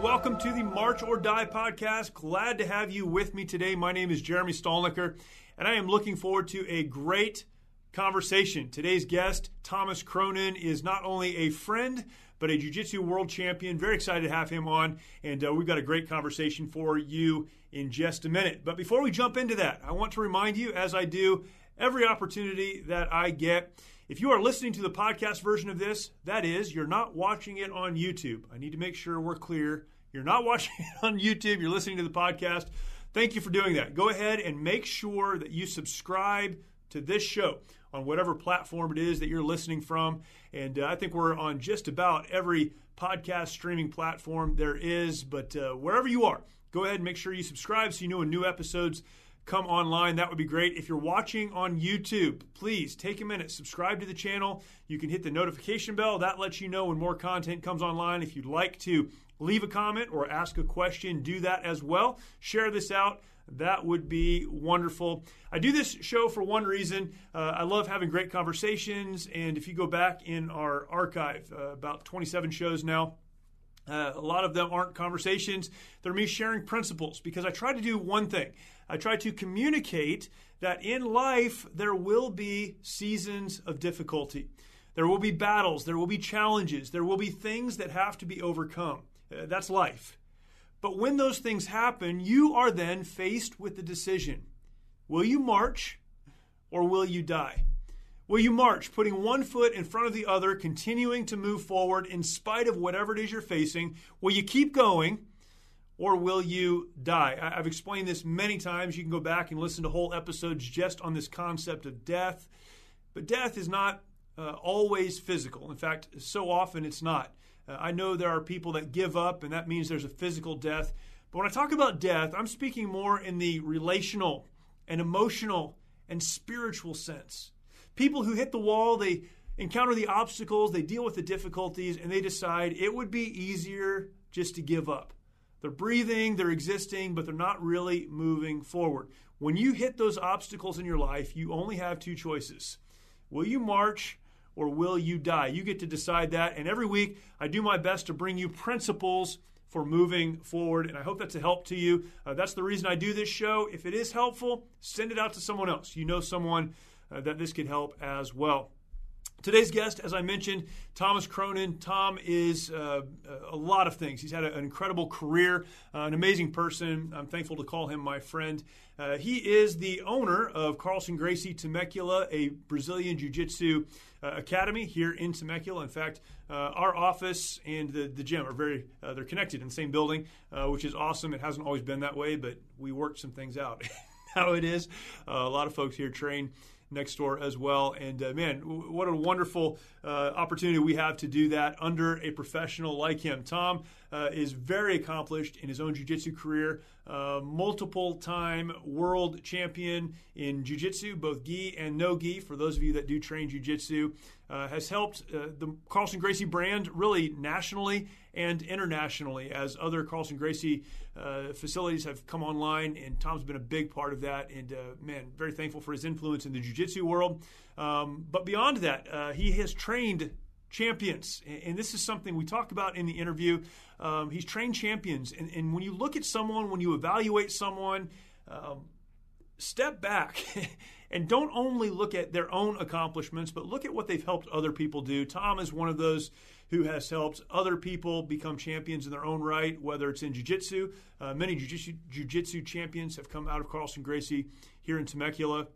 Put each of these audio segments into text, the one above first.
Welcome to the March or Die podcast. Glad to have you with me today. My name is Jeremy Stolniker, and I am looking forward to a great conversation. Today's guest, Thomas Cronin, is not only a friend, but a Jiu Jitsu world champion. Very excited to have him on, and uh, we've got a great conversation for you in just a minute. But before we jump into that, I want to remind you, as I do every opportunity that I get, if you are listening to the podcast version of this, that is, you're not watching it on YouTube. I need to make sure we're clear. You're not watching it on YouTube, you're listening to the podcast. Thank you for doing that. Go ahead and make sure that you subscribe to this show on whatever platform it is that you're listening from. And uh, I think we're on just about every podcast streaming platform there is. But uh, wherever you are, go ahead and make sure you subscribe so you know when new episodes come online. That would be great. If you're watching on YouTube, please take a minute, subscribe to the channel. You can hit the notification bell. That lets you know when more content comes online. If you'd like to leave a comment or ask a question, do that as well. Share this out. That would be wonderful. I do this show for one reason. Uh, I love having great conversations. And if you go back in our archive, uh, about 27 shows now, uh, a lot of them aren't conversations. They're me sharing principles because I try to do one thing. I try to communicate that in life there will be seasons of difficulty. There will be battles, there will be challenges, there will be things that have to be overcome. Uh, that's life. But when those things happen, you are then faced with the decision will you march or will you die? Will you march, putting one foot in front of the other, continuing to move forward in spite of whatever it is you're facing? Will you keep going? Or will you die? I've explained this many times. You can go back and listen to whole episodes just on this concept of death. But death is not uh, always physical. In fact, so often it's not. Uh, I know there are people that give up, and that means there's a physical death. But when I talk about death, I'm speaking more in the relational and emotional and spiritual sense. People who hit the wall, they encounter the obstacles, they deal with the difficulties, and they decide it would be easier just to give up. They're breathing, they're existing, but they're not really moving forward. When you hit those obstacles in your life, you only have two choices Will you march or will you die? You get to decide that. And every week, I do my best to bring you principles for moving forward. And I hope that's a help to you. Uh, that's the reason I do this show. If it is helpful, send it out to someone else. You know someone that this could help as well. Today's guest, as I mentioned, Thomas Cronin. Tom is uh, a lot of things. He's had an incredible career, uh, an amazing person. I'm thankful to call him my friend. Uh, he is the owner of Carlson Gracie Temecula, a Brazilian Jiu Jitsu uh, academy here in Temecula. In fact, uh, our office and the, the gym are very, uh, they're connected in the same building, which is awesome. It hasn't always been that way, but we worked some things out. How it is. a lot of folks here train next door as well. And uh, man, w- what a wonderful uh, opportunity we have to do that under a professional like him. Tom uh, is very accomplished in his own jiu-jitsu career, uh, multiple time world champion in jiu-jitsu, both gi and no gi. For those of you that do train jiu-jitsu, uh, has helped uh, the Carlson Gracie brand really nationally and internationally as other Carlson Gracie uh, facilities have come online. And Tom's been a big part of that. And uh, man, very thankful for his influence in the jiu jitsu world. Um, but beyond that, uh, he has trained champions. And this is something we talk about in the interview. Um, he's trained champions. And, and, when you look at someone, when you evaluate someone, um, step back and don't only look at their own accomplishments, but look at what they've helped other people do. Tom is one of those who has helped other people become champions in their own right, whether it's in jiu-jitsu. Uh, many jiu-jitsu, jiu-jitsu champions have come out of Carlson Gracie here in Temecula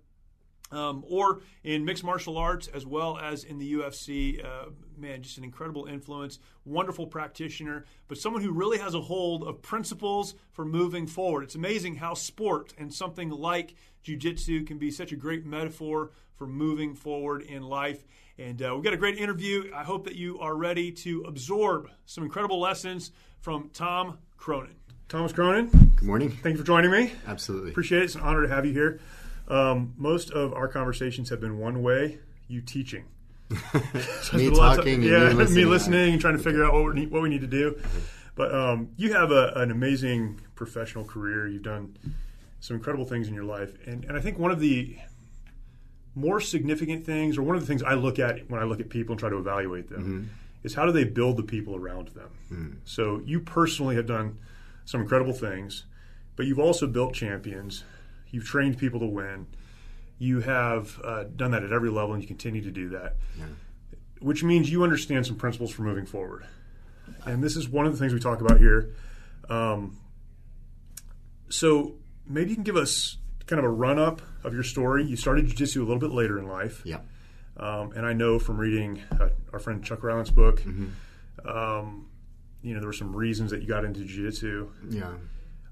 um, or in mixed martial arts as well as in the UFC. Uh, man, just an incredible influence, wonderful practitioner, but someone who really has a hold of principles for moving forward. It's amazing how sport and something like jiu-jitsu can be such a great metaphor for moving forward in life. And uh, we've got a great interview. I hope that you are ready to absorb some incredible lessons from Tom Cronin. Thomas Cronin. Good morning. Thank you for joining me. Absolutely. Appreciate it. It's an honor to have you here. Um, most of our conversations have been one way: you teaching. so me talking, yeah, listening. me listening and trying to figure out what we need, what we need to do. Mm-hmm. But um, you have a, an amazing professional career. You've done some incredible things in your life, and and I think one of the more significant things, or one of the things I look at when I look at people and try to evaluate them, mm-hmm. is how do they build the people around them. Mm. So you personally have done some incredible things, but you've also built champions You've trained people to win. You have uh, done that at every level, and you continue to do that. Yeah. Which means you understand some principles for moving forward. And this is one of the things we talk about here. Um, so maybe you can give us kind of a run up of your story. You started jiu-jitsu a little bit later in life. Yeah. Um, and I know from reading uh, our friend Chuck Ryland's book, mm-hmm. um, you know, there were some reasons that you got into jiu-jitsu. Yeah.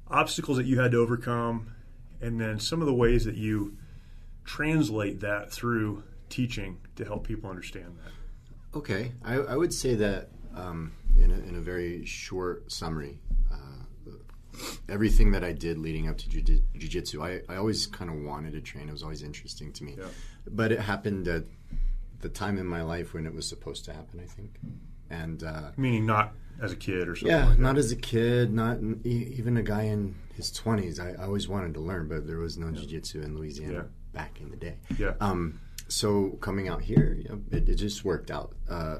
Obstacles that you had to overcome and then some of the ways that you translate that through teaching to help people understand that. Okay, I, I would say that um, in, a, in, a, very short summary, uh, everything that I did leading up to jiu- jujitsu, I, I always kind of wanted to train. It was always interesting to me, yeah. but it happened at the time in my life when it was supposed to happen. I think, and uh, meaning not as a kid or something. Yeah, like not as a kid, not even a guy in his twenties. I, I, always wanted to learn, but there was no yeah. jiu-jitsu in Louisiana yeah. back in the day. Yeah. Um, so coming out here, you know, it, it, just worked out. Uh,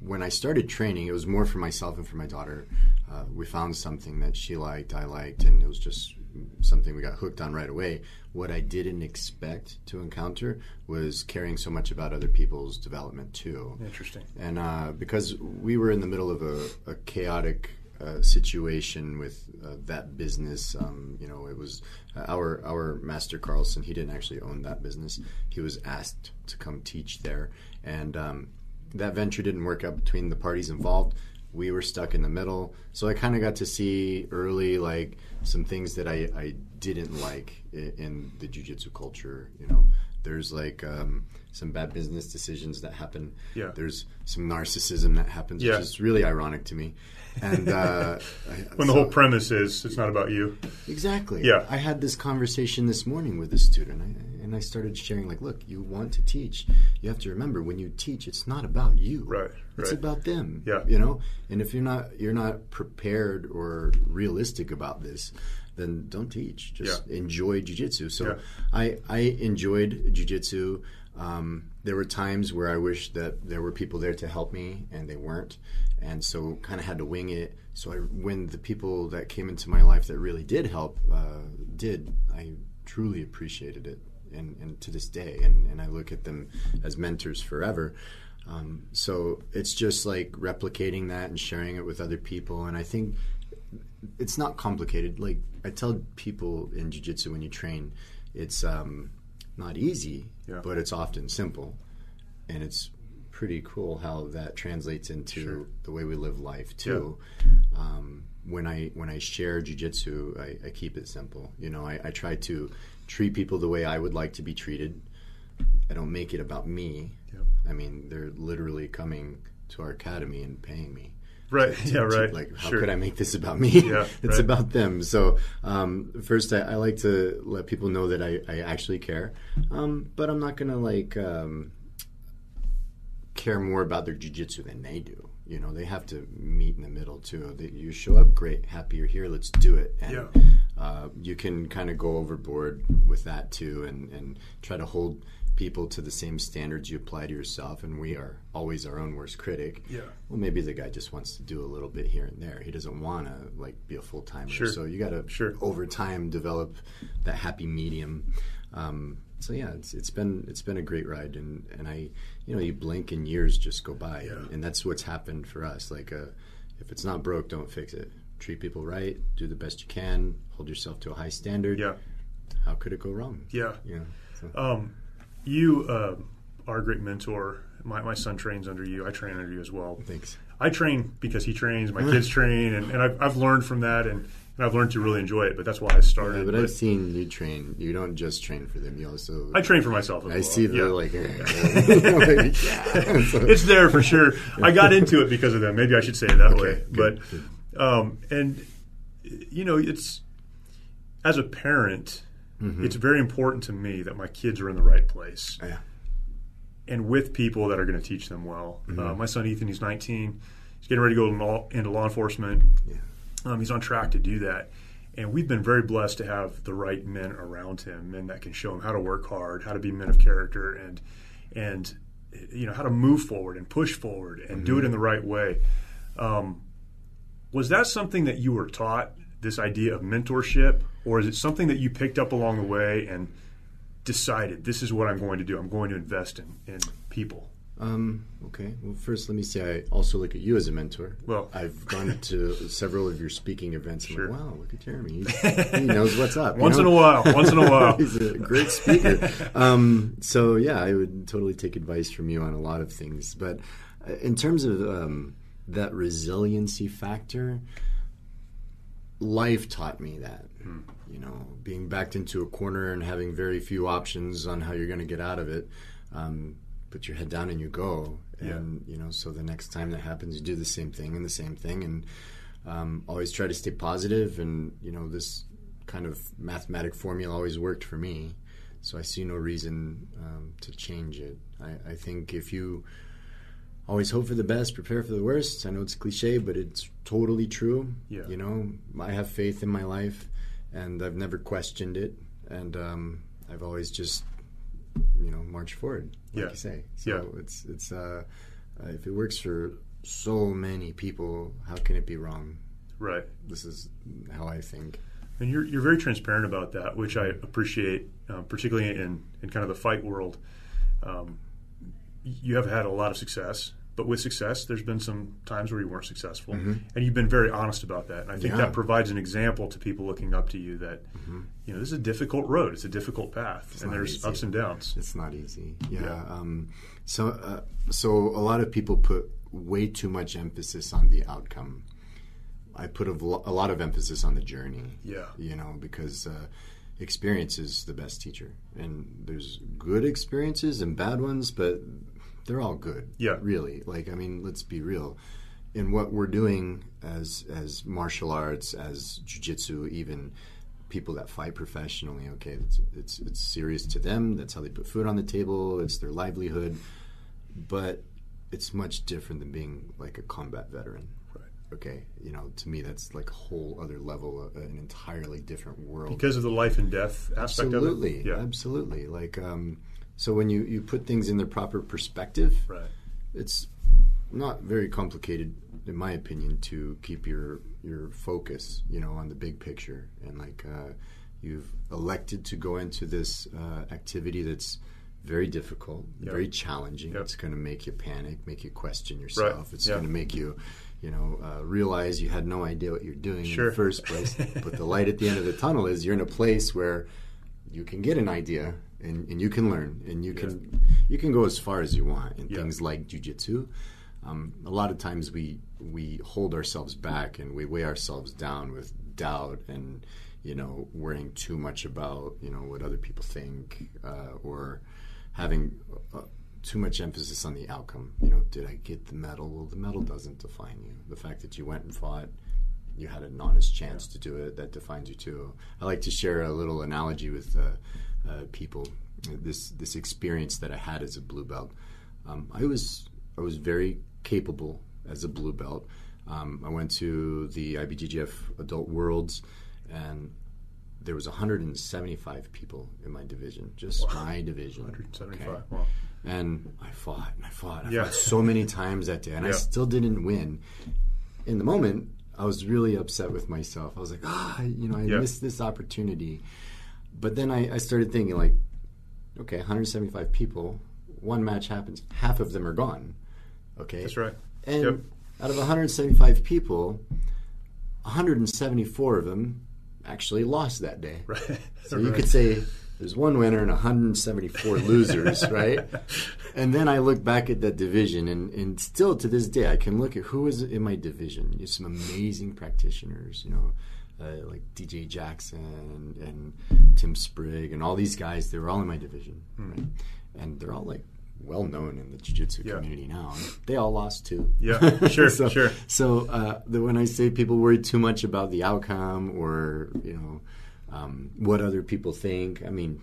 when I started training, it was more for myself and for my daughter. Uh, we found something that she liked, I liked, and it was just something we got hooked on right away. What I didn't expect to encounter was caring so much about other people's development too. Interesting. And uh, because we were in the middle of a, a chaotic uh, situation with uh, that business. Um, you know, it was uh, our our master Carlson. He didn't actually own that business. He was asked to come teach there, and um, that venture didn't work out between the parties involved. We were stuck in the middle, so I kind of got to see early like some things that I, I didn't like in, the jujitsu culture. You know, there's like um, some bad business decisions that happen. Yeah. There's some narcissism that happens, yeah. which is really ironic to me. And uh, when the whole premise is it's not about you. Exactly. Yeah. I had this conversation this morning with a student, I, and I started sharing like, look, you want to teach. You have to remember when you teach, it's not about you. Right. It's right. about them. Yeah. You know, and if you're not you're not prepared or realistic about this, then don't teach. Just yeah. enjoy jujitsu. So yeah. I I enjoyed jujitsu. Um, there were times where I wish that there were people there to help me, and they weren't, and so kind of had to wing it. So I, when the people that came into my life that really did help uh, did, I truly appreciated it, and, and to this day, and, and I look at them as mentors forever. Um, so it's just like replicating that and sharing it with other people, and I think it's not complicated. Like I tell people in jiu-jitsu when you train, it's um, not easy, yeah. but it's often simple, and it's pretty cool how that translates into sure. the way we live life too. Yeah. Um, when I when I share jujitsu, I, I keep it simple. You know, I, I try to treat people the way I would like to be treated. I don't make it about me. I mean, they're literally coming to our academy and paying me. Right. To, yeah. right. like, how sure. could I make this about me? Yeah. it's right. about them. So, um, first, I, I, like to let people know that I, I actually care, um, but I'm not gonna like um, care more about their jujitsu than they do. You know, they have to meet in the middle too. They, you show up, great, happy you're here, let's do it. And yeah. uh, you can kind of go overboard with that too, and, and try to hold people to the same standards you apply to yourself, and we are always our own worst critic. Yeah. Well, maybe the guy just wants to do a little bit here and there. He doesn't want to like be a full timer. Sure. So you got to Sure. over time develop that happy medium. Um, so yeah, it's it's been it's been a great ride, and and I, you know, you blink and years just go by, Yeah. and, and that's what's happened for us. Like, uh, if it's not broke, don't fix it. Treat people right. Do the best you can. Hold yourself to a high standard. Yeah. How could it go wrong? Yeah. Yeah. So. Um, you uh, are a great mentor. My, my son trains under you. I train under you as well. Thanks. I train because he trains. My kids train, and, and I've, I've learned from that, and, and I've learned to really enjoy it. But that's why I started. Yeah, but But I've seen you train. You don't just train for them. You also. I train for myself. I well. see the Yeah. like. It's there for sure. I got into it because of them. Maybe I should say it that way. good, but um, and you know, it's as a parent, Mm-hmm. it's very important to me that my kids are in the right place yeah. and with people that are going to teach them well. Mm-hmm. Uh, my son Ethan, he's 19. He's getting ready to go into law, into law enforcement. Yeah. Um, he's on track to do that. And we've been very blessed to have the right men around him, men that can show him how to work hard, how to be men of character, and and you know how to move forward and push forward and do it in the right way. Um, was that something that you were taught? This idea of mentorship, or is it something that you picked up along the way and decided this is what I'm going to do? I'm going to invest in in people. Um, okay. Well, first, let me say I also look at you as a mentor. Well- I've gone to several of your speaking events. I'm Sure. like, wow, look at Jeremy. He's, he knows what's up. you Once in a while, once in a while. He's a great speaker. um, so yeah, I would totally take advice from you on a lot of things. But uh, in terms of um, that resiliency factor, life taught me that. You know, being backed into a corner and having very few options on how you're going to get out of it. Um, put your head down and you go. And you know, so the next time that happens, you do the same thing and the same thing, and um, always try to stay positive. And you know, this kind of mathematic formula always worked for me. So I see no reason um, to change it. I, I think if you always hope for the best, prepare for the worst. I know it's cliche, but it's totally true. Yeah. You know, I have faith in my life, and I've never questioned it, and um, I've always just, you know, marched forward, like Yeah. you say. So Yeah. it's it's uh, uh, if it works for so many people, how can it be wrong? Right. This is how I think. And you're, you're very transparent about that, which I appreciate, uh, particularly in, in kind of the fight world. Um, you have had a lot of success, but with success, there's been some times where you weren't successful. And you've been very honest about that. And I think Mm-hmm. Yeah. that provides an example to people looking up to you that, you know, this is a difficult road, it's a difficult path, and there's easy. ups and downs. It's not easy. Yeah. Yeah. Um, so, uh, so a lot of people put way too much emphasis on the outcome. I put a, a lot of emphasis on the journey. Yeah. You know, because uh, experience is the best teacher, and there's good experiences and bad ones, but they're all good. Yeah. Really. Like, I mean, let's be real. In what we're doing as as martial arts, as jujitsu, even people that fight professionally, okay, it's, it's it's serious to them. That's how they put food on the table. It's their livelihood, but it's much different than being like a combat veteran. Right. Okay, you know, to me, that's like a whole other level, uh, an entirely different world. Because of the life and death aspect absolutely, of it. Yeah. absolutely. Like, um, so when you you put things in their proper perspective, Right. it's not very complicated in my opinion to keep your your focus you know on the big picture and like uh, you've elected to go into this uh, activity that's very difficult Yep. very challenging Yep. it's going to make you panic make you question yourself it's Yeah. going to make you you know uh, realize you had no idea what you're doing Sure. in the first place but the light at the end of the tunnel is you're in a place where you can get an idea and, and you can learn and you can you can go as far as you want in Yeah. things like jujitsu. Um, a lot of times we we hold ourselves back and we weigh ourselves down with doubt and you know worrying too much about you know what other people think uh, or having uh, too much emphasis on the outcome. You know, did I get the medal? Well, the medal doesn't define you. The fact that you went and fought you had an honest chance to do it that defines you too. I like to share a little analogy with uh, uh, people. This this experience that I had as a blue belt. Um, I was I was very capable as a blue belt. Um, I went to the IBJJF Adult Worlds, and there was 175 people in my division, just wow. my division. 175. Okay? Wow. And I fought and I fought. I yeah. fought so many times that day, and yeah. I still didn't win. In the moment, I was really upset with myself. I was like, ah, you know, I yeah. missed this opportunity. But then I, I started thinking, like, okay, 175 people, one match happens, half of them are gone. Okay, that's right. And yep. out of 175 people, 174 of them actually lost that day. Right. So you could say there's one winner and 174 losers, right? And then I look back at that division, and, and still to this day, I can look at who is in my division. You some amazing practitioners, you know, uh, like DJ Jackson and, and, Tim Sprigg and all these guys. They were all in my division, mm. right? And they're all like well known in the jiu-jitsu yeah. community now. They all lost too. Yeah, sure, so, sure. So uh, the, when I say people worry too much about the outcome or you know um, what other people think, I mean,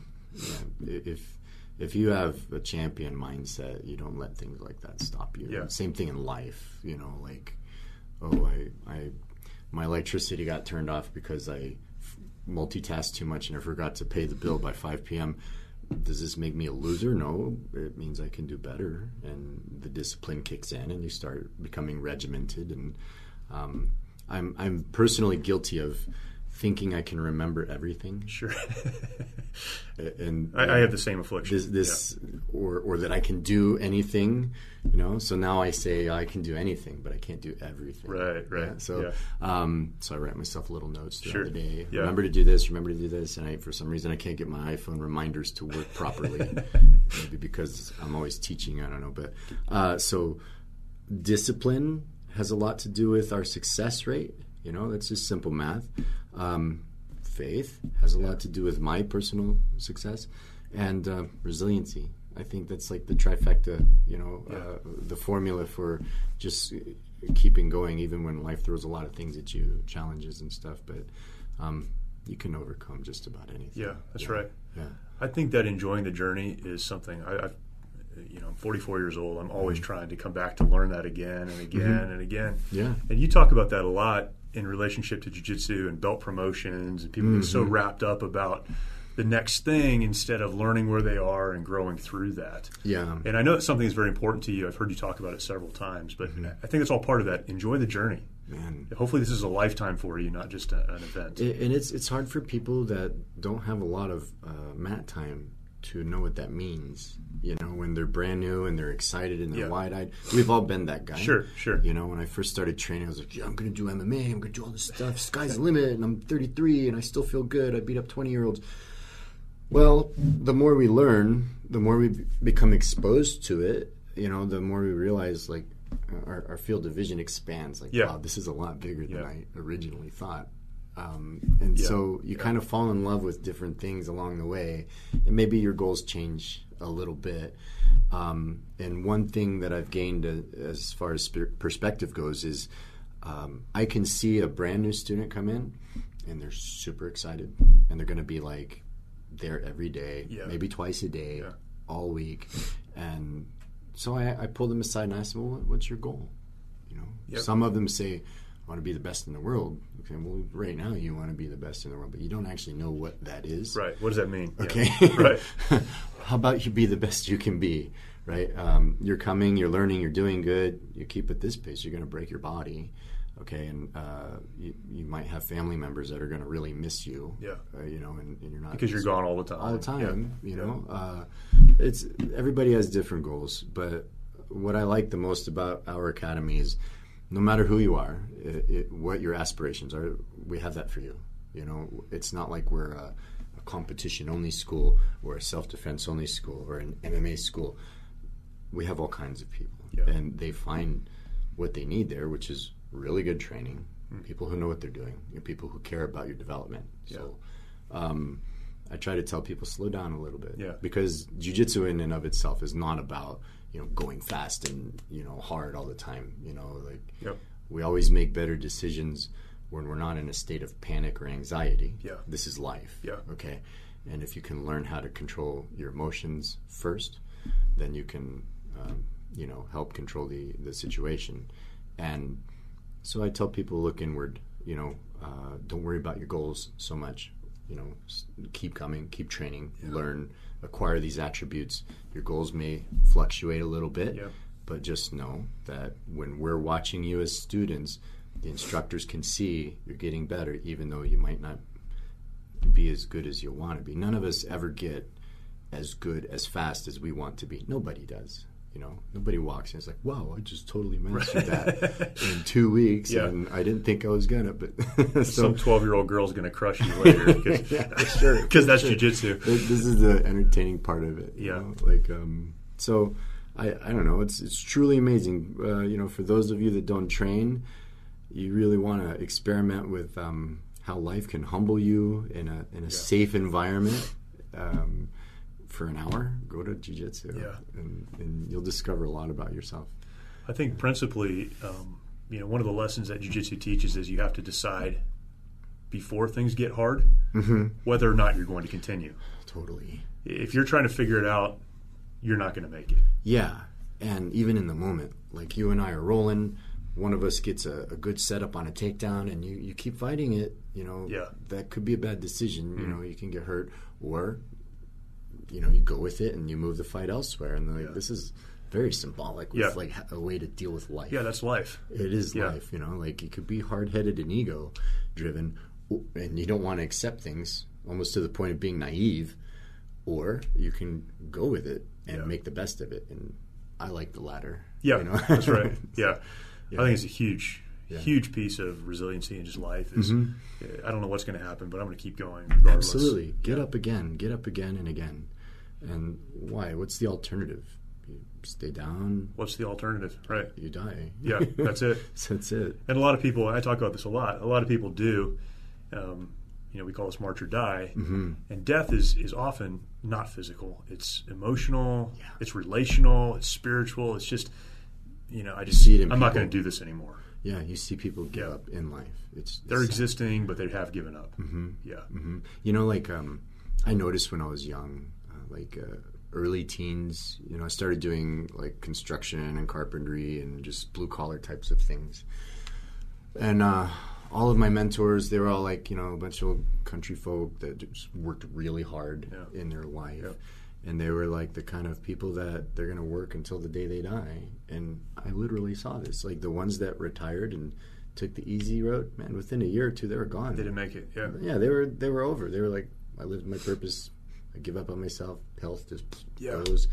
if if you have a champion mindset, you don't let things like that stop you. Yeah. Same thing in life, you know, like oh, I, I my electricity got turned off because I multitasked too much and I forgot to pay the bill by 5 p.m does this make me a loser? No, it means I can do better, and the discipline kicks in, and you start becoming regimented. And um, I'm I'm personally guilty of thinking I can remember everything. Sure. and, I, I, have the same affliction. This, this yeah. or or that I can do anything, you know. So now I say I can do anything, but I can't do everything. Right, right. Yeah? So, yeah. Um, so I write myself little notes throughout sure. the day. Remember to do this. Remember to do this. And I, for some reason, I can't get my iPhone reminders to work properly. Maybe because I'm always teaching. I don't know. But uh, so discipline has a lot to do with our success rate you know, that's just simple math. Um, faith has a lot to do with my personal success, and uh, resiliency. I think that's like the trifecta. You know, yeah. uh, the formula for just keeping going, even when life throws a lot of things at you, challenges and stuff. But um, you can overcome just about anything. Yeah, that's yeah. right. Yeah, I think that enjoying the journey is something I, I've you know, I'm 44 years old. I'm always mm-hmm. trying to come back to learn that again and again mm-hmm. and again. Yeah. And you talk about that a lot in relationship to jiu-jitsu and belt promotions and people mm-hmm. get so mm-hmm. wrapped up about the next thing instead of learning where they are and growing through that. Yeah. And I know it's something that's very important to you. I've heard you talk about it several times, but mm-hmm. I think it's all part of that. Enjoy the journey. Man. Hopefully, this is a lifetime for you, not just a, an event. and it's it's hard for people that don't have a lot of uh, mat time to know what that means. You know, when they're brand new and they're excited and they're yeah. wide eyed. We've all been that guy. Sure, sure. You know, when I first started training, I was like, yeah, I'm going to do MMA. I'm going to do all this stuff. Sky's the limit. And I'm 33 and I still feel good. I beat up 20 year olds. Well, the more we learn, the more we become exposed to it, you know, the more we realize, like, our, our field of vision expands. Like, yeah. wow, this is a lot bigger than. I originally thought. Um, and yeah. so you yeah. kind of fall in love with different things along the way, and maybe your goals change a little bit. Um, and one thing that I've gained uh, as far as perspective goes is um, I can see a brand new student come in, and they're super excited, and they're going to be like there every day, yeah. maybe twice a day, all week, and so I, I pull them aside and I them, well, "What's your goal?" You know, yep. some of them say, "I want to be the best in the world." Okay, well, right now you want to be the best in the world, but you don't actually know what that is. Right. What does that mean? Okay. Yeah. right. How about you be the best you can be? Right. Um, you're coming. You're learning. You're doing good. You keep at this pace. You're going to break your body. Okay, and uh, you, you, might have family members that are going to really miss you. Yeah. Uh, you know, and, and, you're not because you're gone all the time. All the time. Yeah. You know, yeah. uh, it's everybody has different goals, but what I like the most about our academy is no matter who you are, it, it, what your aspirations are, we have that for you. You know, it's not like we're a, a competition only school or a self defense only school or an MMA school. We have all kinds of people, yeah. and they find what they need there, which is really good training, mm. people who know what they're doing, people who care about your development. Yeah. So, um, I try to tell people slow down a little bit, yeah. because jujitsu in and of itself is not about you know going fast and you know hard all the time. You know, like yep. we always make better decisions when we're not in a state of panic or anxiety. Yeah, this is life. Yeah, okay. And if you can learn how to control your emotions first, then you can, um, you know, help control the the situation. And so I tell people look inward. You know, uh, don't worry about your goals so much. you know, keep coming, keep training, yeah. learn, acquire these attributes. Your goals may fluctuate a little bit, yeah. but just know that when we're watching you as students, the instructors can see you're getting better, even though you might not be as good as you want to be. None of us ever get as good as fast as we want to be. Nobody does. You know, nobody walks in. It's like, wow, I just totally mastered that in two weeks, yeah. and I didn't think I was gonna. But so, some twelve-year-old girl's gonna crush you later, cause, yeah, sure, because that's sure. jujitsu. This is the entertaining part of it. Yeah, know? like um, so. I, I don't know. It's it's truly amazing. Uh, you know, for those of you that don't train, you really want to experiment with um, how life can humble you in a in a yeah. safe environment. Um, for an hour, go to jujitsu, yeah. and, and you'll discover a lot about yourself. I think principally, um, you know, one of the lessons that jujitsu teaches is you have to decide before things get hard mm-hmm. whether or not you're going to continue. Totally. If you're trying to figure it out, you're not going to make it. Yeah, and even in the moment, like you and I are rolling, one of us gets a, a good setup on a takedown, and you, you keep fighting it. You know, yeah. that could be a bad decision. Mm-hmm. You know, you can get hurt, or you know you go with it and you move the fight elsewhere and like, yeah. this is very symbolic with yeah. like a way to deal with life yeah that's life it is yeah. life you know like you could be hard-headed and ego driven and you don't want to accept things almost to the point of being naive or you can go with it and yeah. make the best of it and i like the latter yeah you know? that's right yeah. i think it's a huge huge piece of resiliency in just life is mm-hmm. i don't know what's going to happen but i'm going to keep going regardless absolutely get up again get up again and again and why? What's the alternative? You stay down. What's the alternative? Right. You die. Yeah, that's it. that's it. And a lot of people, I talk about this a lot. A lot of people do. Um, you know, we call this march or die. Mm-hmm. And death is is often not physical. It's emotional. Yeah. It's relational. It's spiritual. It's just, you know, I just see it. I'm people. not going to do this anymore. Yeah, you see people give yeah. up in life. It's, they're existing, but they have given up. Mm-hmm. Yeah. Mm-hmm. You know, like um, I noticed when I was young, like uh, early teens. You know, I started doing like construction and carpentry and just blue collar types of things. And uh, all of my mentors, they were all like, you know, a bunch of old country folk that just worked really hard yeah. in their life. Yeah. And they were like the kind of people that they're going to work until the day they die. And I literally saw this. Like the ones that retired and took the easy road, man, within a year or two, they were gone. They didn't make it. Yeah. Yeah, they were they were over. They were like, I lived my purpose I give up on myself. Health just yeah. goes.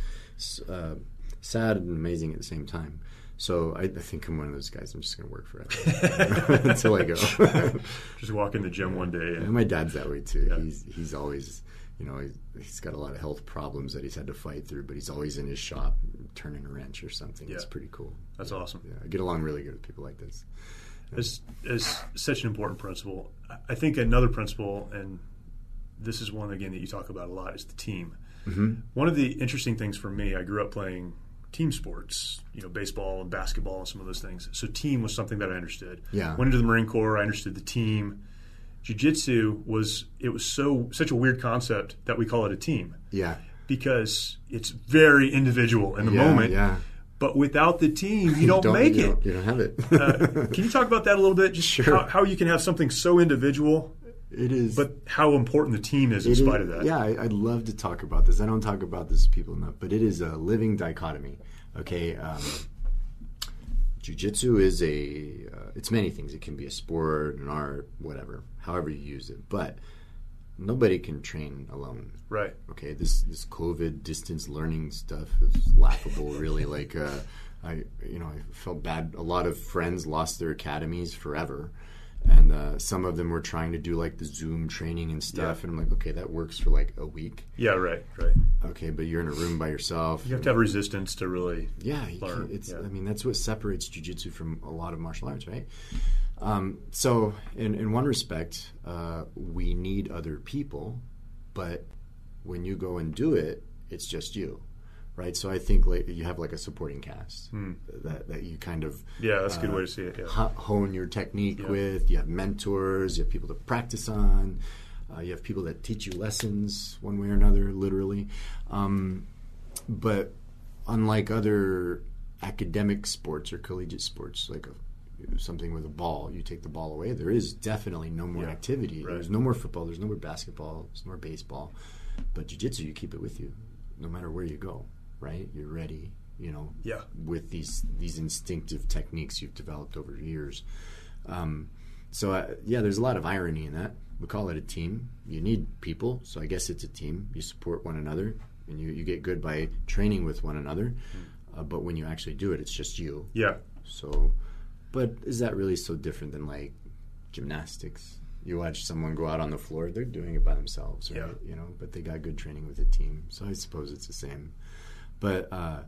Uh, sad and amazing at the same time. So I, I, think I'm one of those guys. I'm just going to work forever until I go. just walk in the gym one day. And, and my dad's that way too. Yeah. He's he's always, you know, he's, he's got a lot of health problems that he's had to fight through, but he's always in his shop turning a wrench or something. Yeah. It's pretty cool. That's yeah. awesome. Yeah, I get along really good with people like this. It's, it's such an important principle. I think another principle, and this is one again that you talk about a lot is the team. Mm-hmm. One of the interesting things for me, I grew up playing team sports, you know, baseball and basketball and some of those things. So team was something that I understood. Yeah. Went into the Marine Corps, I understood the team. Jiu-jitsu was it was so such a weird concept that we call it a team. Yeah. Because it's very individual in the yeah, moment. Yeah. But without the team, you don't, don't make you it. Don't, you don't have it. uh, can you talk about that a little bit? Just sure. how, how you can have something so individual it is. But how important the team is in spite is, of that. Yeah, I, would love to talk about this. I don't talk about this to people enough, but it is a living dichotomy. Okay. Um, jiu-jitsu is a uh, it's many things it can be a sport an art whatever however you use it but nobody can train alone right okay this this covid distance learning stuff is laughable really like uh, i you know i felt bad a lot of friends lost their academies forever and uh, some of them were trying to do like the Zoom training and stuff, yeah. and I'm like, okay, that works for like a week. Yeah, right, right. Okay, but you're in a room by yourself. You have to have resistance to really. Yeah, learn. It's. Yeah. I mean, that's what separates jujitsu from a lot of martial arts, right? Um, so, in in one respect, uh, we need other people, but when you go and do it, it's just you right? So I think like you have like a supporting cast hmm. that, that you kind of yeah, that's a good way to see it. Yeah. hone your technique yeah. with. You have mentors, you have people to practice on, uh, you have people that teach you lessons one way or another, literally. Um, but unlike other academic sports or collegiate sports, like a something with a ball, you take the ball away. There is definitely no more Yeah. activity. Right. There's no more football. There's no more basketball. There's no more baseball. But jujitsu, you keep it with you, no matter where you go. Right? You're ready. You know, Yeah. with these these instinctive techniques you've developed over years. Um, so uh, yeah, there's a lot of irony in that. We call it a team. You need people, so I guess it's a team. You support one another, and you, you get good by training with one another. Uh, but when you actually do it, it's just you. Yeah. So, but is that really so different than like gymnastics? You watch someone go out on the floor; they're doing it by themselves, right? Yeah. You know, but they got good training with a team. So I suppose it's the same. But uh,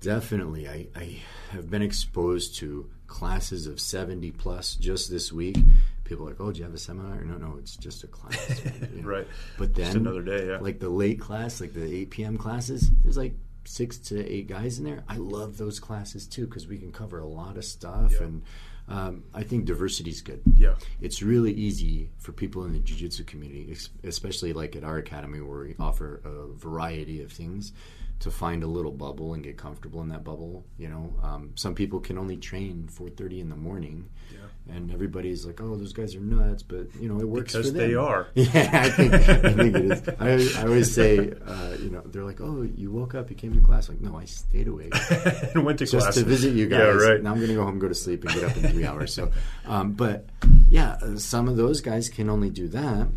definitely, I, I have been exposed to classes of seventy plus just this week. People are like, "Oh, do you have a seminar?" No, no, it's just a class. you know? Right. But then Just another day, yeah. like the late class, like the 8 p.m. classes, there's like six to eight guys in there. I love those classes too because we can cover a lot of stuff, Yeah. and um, I think diversity is good. Yeah. It's really easy for people in the jiu-jitsu community, especially like at our academy where we offer a variety of things, to find a little bubble and get comfortable in that bubble. You know, um, some people can only train 4:30 in the morning. Yeah. And everybody's like, "Oh, those guys are nuts," but you know it works Because for them. they are. Yeah, I think, I think it is. I, always- I always say, uh, you know, they're like, "Oh, you woke up, you came to class." Like, no, I stayed awake and went to class just class to visit you guys. Yeah, right. Now I'm going to go home, go to sleep, and get up in three hours. So, um, but yeah, uh, some of those guys can only do that.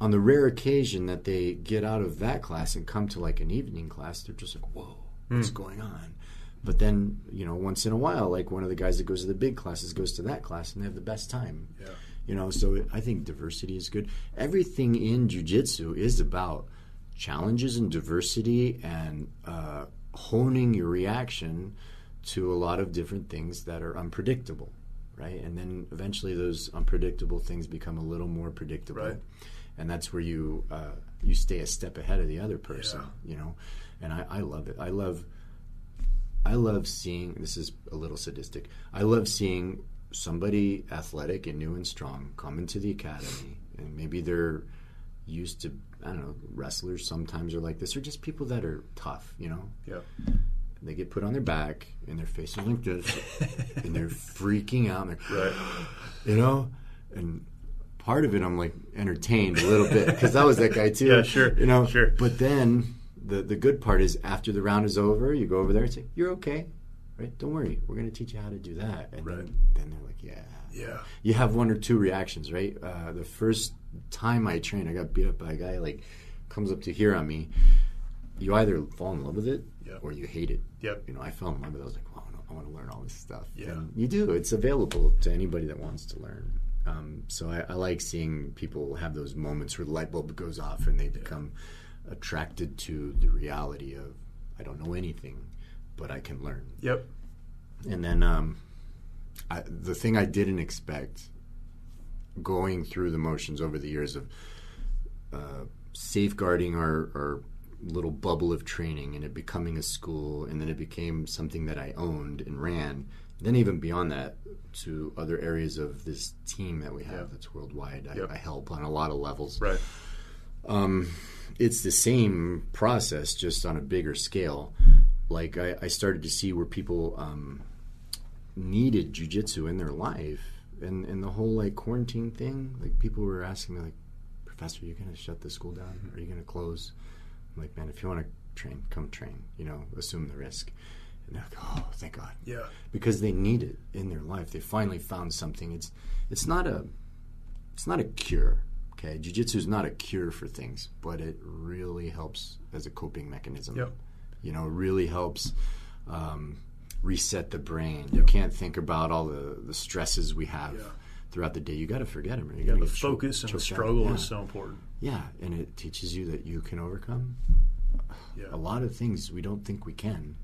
On the rare occasion that they get out of that class and come to like an evening class, they're just like, "Whoa, what's Hmm. going on?" But then, you know, once in a while, like one of the guys that goes to the big classes goes to that class, and they have the best time. Yeah. You know, so it, I think diversity is good. Everything in jujitsu is about challenges and diversity and uh, honing your reaction to a lot of different things that are unpredictable, right? And then eventually those unpredictable things become a little more predictable, Right. and that's where you uh, you stay a step ahead of the other person, Yeah. you know. And I, I love it. I love I love seeing this is a little sadistic. I love seeing somebody athletic and new and strong come into the academy and maybe they're used to I don't know, wrestlers sometimes are like this or just people that are tough, you know. Yeah. They get put on their back and their faces like this and they're freaking out and they're Right. you know? And part of it I'm like entertained a little bit because I was that guy too. Yeah, sure, You know, sure. But then the the good part is after the round is over, you go over there and say, "You're okay, right? Don't worry, we're going to teach you how to do that." And Right. then, they're like, "Yeah." Yeah. You have one or two reactions, right? Uh, the first time I trained, I got beat up by a guy like comes up to here on me. You either fall in love with it Yep. or you hate it. Yep. You know, I fell in love with it. I was like, wow, I want to learn all this stuff. Yeah. And you do. It's available to anybody that wants to learn. Um, so I, I like seeing people have those moments where the light bulb goes off and they become attracted to the reality of I don't know anything, but I can learn. Yep. And then um, I, the thing I didn't expect going through the motions over the years of uh, safeguarding our, our little bubble of training and it becoming a school and then it became something that I owned and ran. Then even beyond that to other areas of this team that we have that's worldwide. I, Yep. I help on a lot of levels Right. Um, it's the same process, just on a bigger scale. Like I, I started to see where people um, needed jujitsu in their life, and and the whole like quarantine thing. Like people were asking me, like, Professor, are you going to shut the school down? Are you going to close? I'm like, man, if you want to train, come train. You know, assume the risk. And they're like, oh, thank God Yeah. because they need it in their life. They finally found something. It's it's not a it's not a cure. Okay, jujitsu is not a cure for things, but it really helps as a coping mechanism. Yep. You know, really helps um, reset the brain. You can't think about all the, the stresses we have Yeah. throughout the day. You got to forget them. You got to The get choked- focus and the struggle Yeah. is so important. Yeah, and it teaches you that you can overcome Yeah. a lot of things we don't think we can.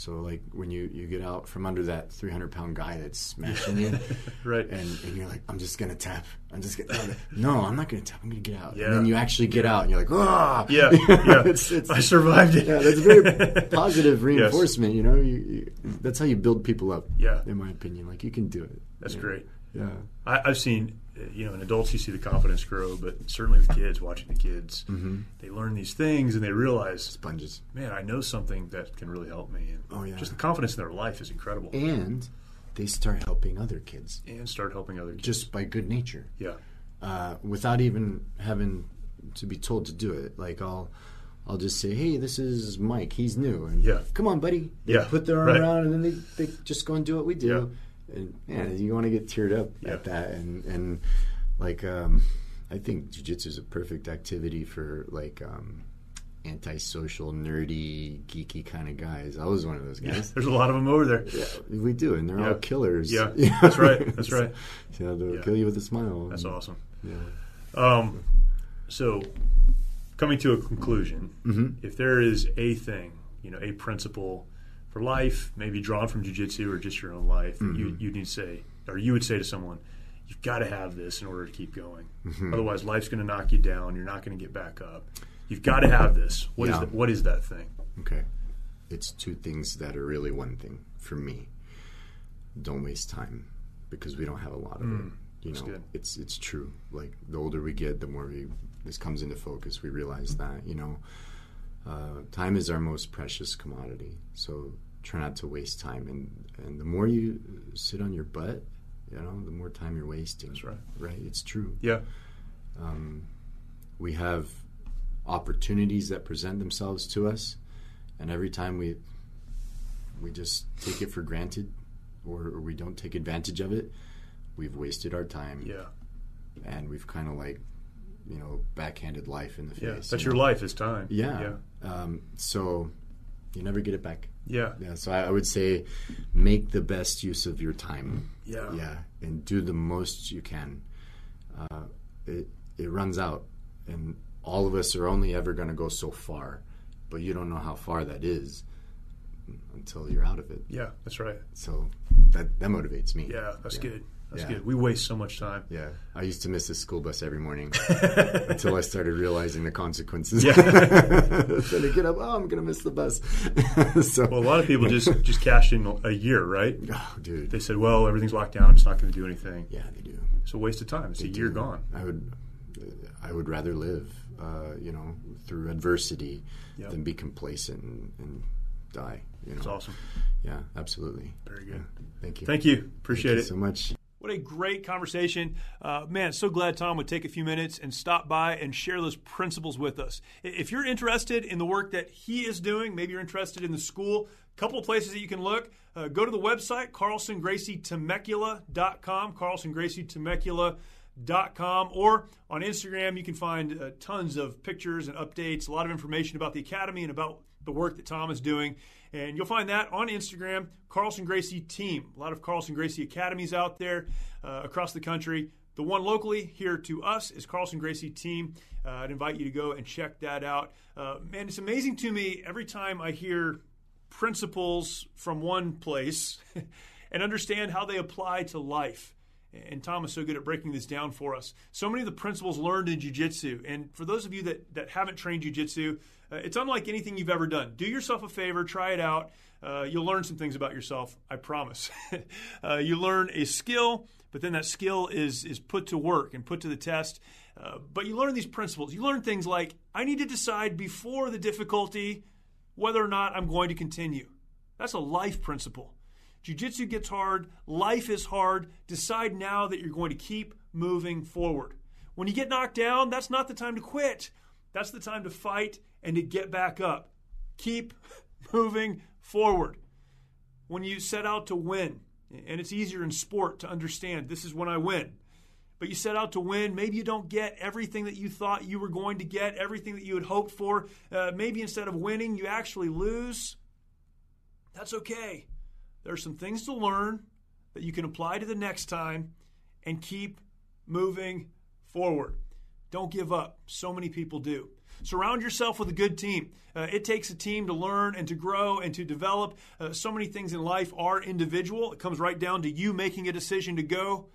So, like when you, you get out from under that 300 pound guy that's smashing you, Right. and, and you're like, I'm just gonna tap. I'm just gonna. No, I'm not gonna tap. I'm gonna get out. Yeah. And then you actually get out, and you're like, ah, Yeah. Yeah. it's, it's, I survived it. yeah, that's very positive reinforcement. You know, you, you, that's how you build people up. Yeah. in my opinion, like you can do it. That's Yeah. great. Yeah, I, I've seen, you know, in adults you see the confidence grow, but certainly with kids, watching the kids, Mm-hmm. they learn these things and they realize, sponges. man, I know something that can really help me. And Oh, yeah. just the confidence in their life is incredible. and they start helping other kids and start helping other kids just by good nature. Yeah, uh, without even having to be told to do it. Like I'll. I'll just say, "Hey, this is Mike. He's new, and yeah. come on, buddy." They yeah, put their arm right. around, and then they, they just go and do what we do. Yeah. And yeah, you want to get teared up Yeah. at that, and and like um, I think jujitsu is a perfect activity for like um, antisocial, nerdy, geeky kind of guys. I was one of those guys. There's a lot of them over there. Yeah, we do, and they're Yeah. all killers. Yeah, that's right. That's right. so they'll Yeah. kill you with a smile. That's awesome. Yeah. Um, so, coming to a conclusion, Mm-hmm. if there is a thing, you know, a principle for life, maybe drawn from jujitsu or just your own life, you Mm-hmm. you need to say, or you would say to someone, you've got to have this in order to keep going. Mm-hmm. Otherwise, life's going to knock you down. You're not going to get back up. You've got to have this. What is Yeah. that? What is that thing? Okay. It's two things that are really one thing for me. Don't waste time because we don't have a lot of it. You Mm, that's know, good. it's it's true. Like the older we get, the more we this comes into focus. We realize that you know, uh, time is our most precious commodity. So try not to waste time, and and the more you sit on your butt, you know, the more time you're wasting. That's right. Right. It's true. Yeah. Um, we have opportunities that present themselves to us, and every time we we just take it for granted, or, or we don't take advantage of it, we've wasted our time, Yeah. and we've kind of like you know backhanded life in the Yeah. face. That's you your life is time. Yeah. Yeah. Um, so you never get it back. Yeah. Yeah. So I, I would say make the best use of your time. Yeah. Yeah, and do the most you can. Uh, it it runs out, and all of us are only ever going to go so far, but you don't know how far that is until you're out of it. Yeah. That's right. So that that motivates me. Yeah. That's Yeah. good. That's Yeah. good. We waste so much time. Yeah, I used to miss the school bus every morning until I started realizing the consequences. Yeah. so to get up, oh, I'm gonna miss the bus. so, Well, a lot of people just just cashed in a year, right? oh, dude, They said, "Well, everything's locked down. I'm just not going to do anything." yeah, they do. It's a waste of time. It's a year gone. I would, I would rather live, uh, you know, through adversity Yep. than be complacent and, and die. You know, It's awesome. yeah, absolutely. Very good. Yeah. Thank you. Thank you. Appreciate Thank you it. so much. What a great conversation. Uh, man, so glad Tom would take a few minutes and stop by and share those principles with us. If you're interested in the work that he is doing, maybe you're interested in the school, a couple of places that you can look. Uh, go to the website, carlsongracietemecula.com, carlsongracietemecula.com, or on Instagram, you can find uh, tons of pictures and updates, a lot of information about the academy and about the work that Tom is doing. And you'll find that on Instagram, Carlson Gracie Team. A lot of Carlson Gracie academies out there uh, across the country. The one locally here to us is Carlson Gracie Team. Uh, I'd invite you to go and check that out. Uh, man, it's amazing to me every time I hear principles from one place and understand how they apply to life. And Tom is so good at breaking this down for us. So many of the principles learned in jiu-jitsu. And for those of you that, that haven't trained jiu-jitsu, uh, it's unlike anything you've ever done. Do yourself a favor, try it out. Uh, you'll learn some things about yourself, I promise. uh, you learn a skill, but then that skill is, is put to work and put to the test. Uh, but you learn these principles. You learn things like I need to decide before the difficulty whether or not I'm going to continue. That's a life principle. Jiu jitsu gets hard, life is hard. Decide now that you're going to keep moving forward. When you get knocked down, that's not the time to quit. That's the time to fight and to get back up. Keep moving forward. When you set out to win, and it's easier in sport to understand this is when I win. But you set out to win. Maybe you don't get everything that you thought you were going to get, everything that you had hoped for. Uh, maybe instead of winning, you actually lose. That's okay. There are some things to learn that you can apply to the next time and keep moving forward. Don't give up. So many people do. Surround yourself with a good team. Uh, it takes a team to learn and to grow and to develop. Uh, so many things in life are individual. It comes right down to you making a decision to go,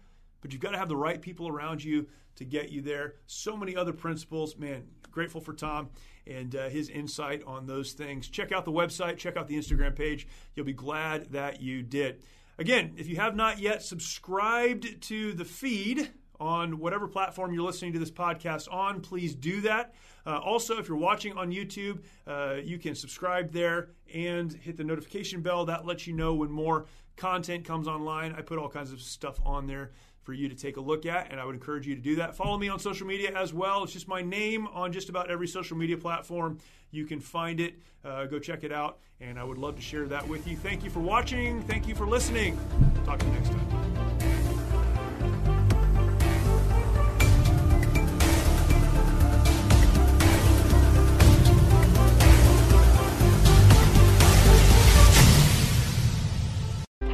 but you've got to have the right people around you to get you there. So many other principles. Man, grateful for Tom and uh, his insight on those things. Check out the website, check out the Instagram page. You'll be glad that you did. Again, if you have not yet subscribed to the feed on whatever platform you're listening to this podcast on, please do that. Uh, also, if you're watching on YouTube, uh, you can subscribe there and hit the notification bell. That lets you know when more content comes online. I put all kinds of stuff on there for you to take a look at, and I would encourage you to do that. Follow me on social media as well. It's just my name on just about every social media platform. You can find it. Uh, go check it out, and I would love to share that with you. Thank you for watching. Thank you for listening. Talk to you next time.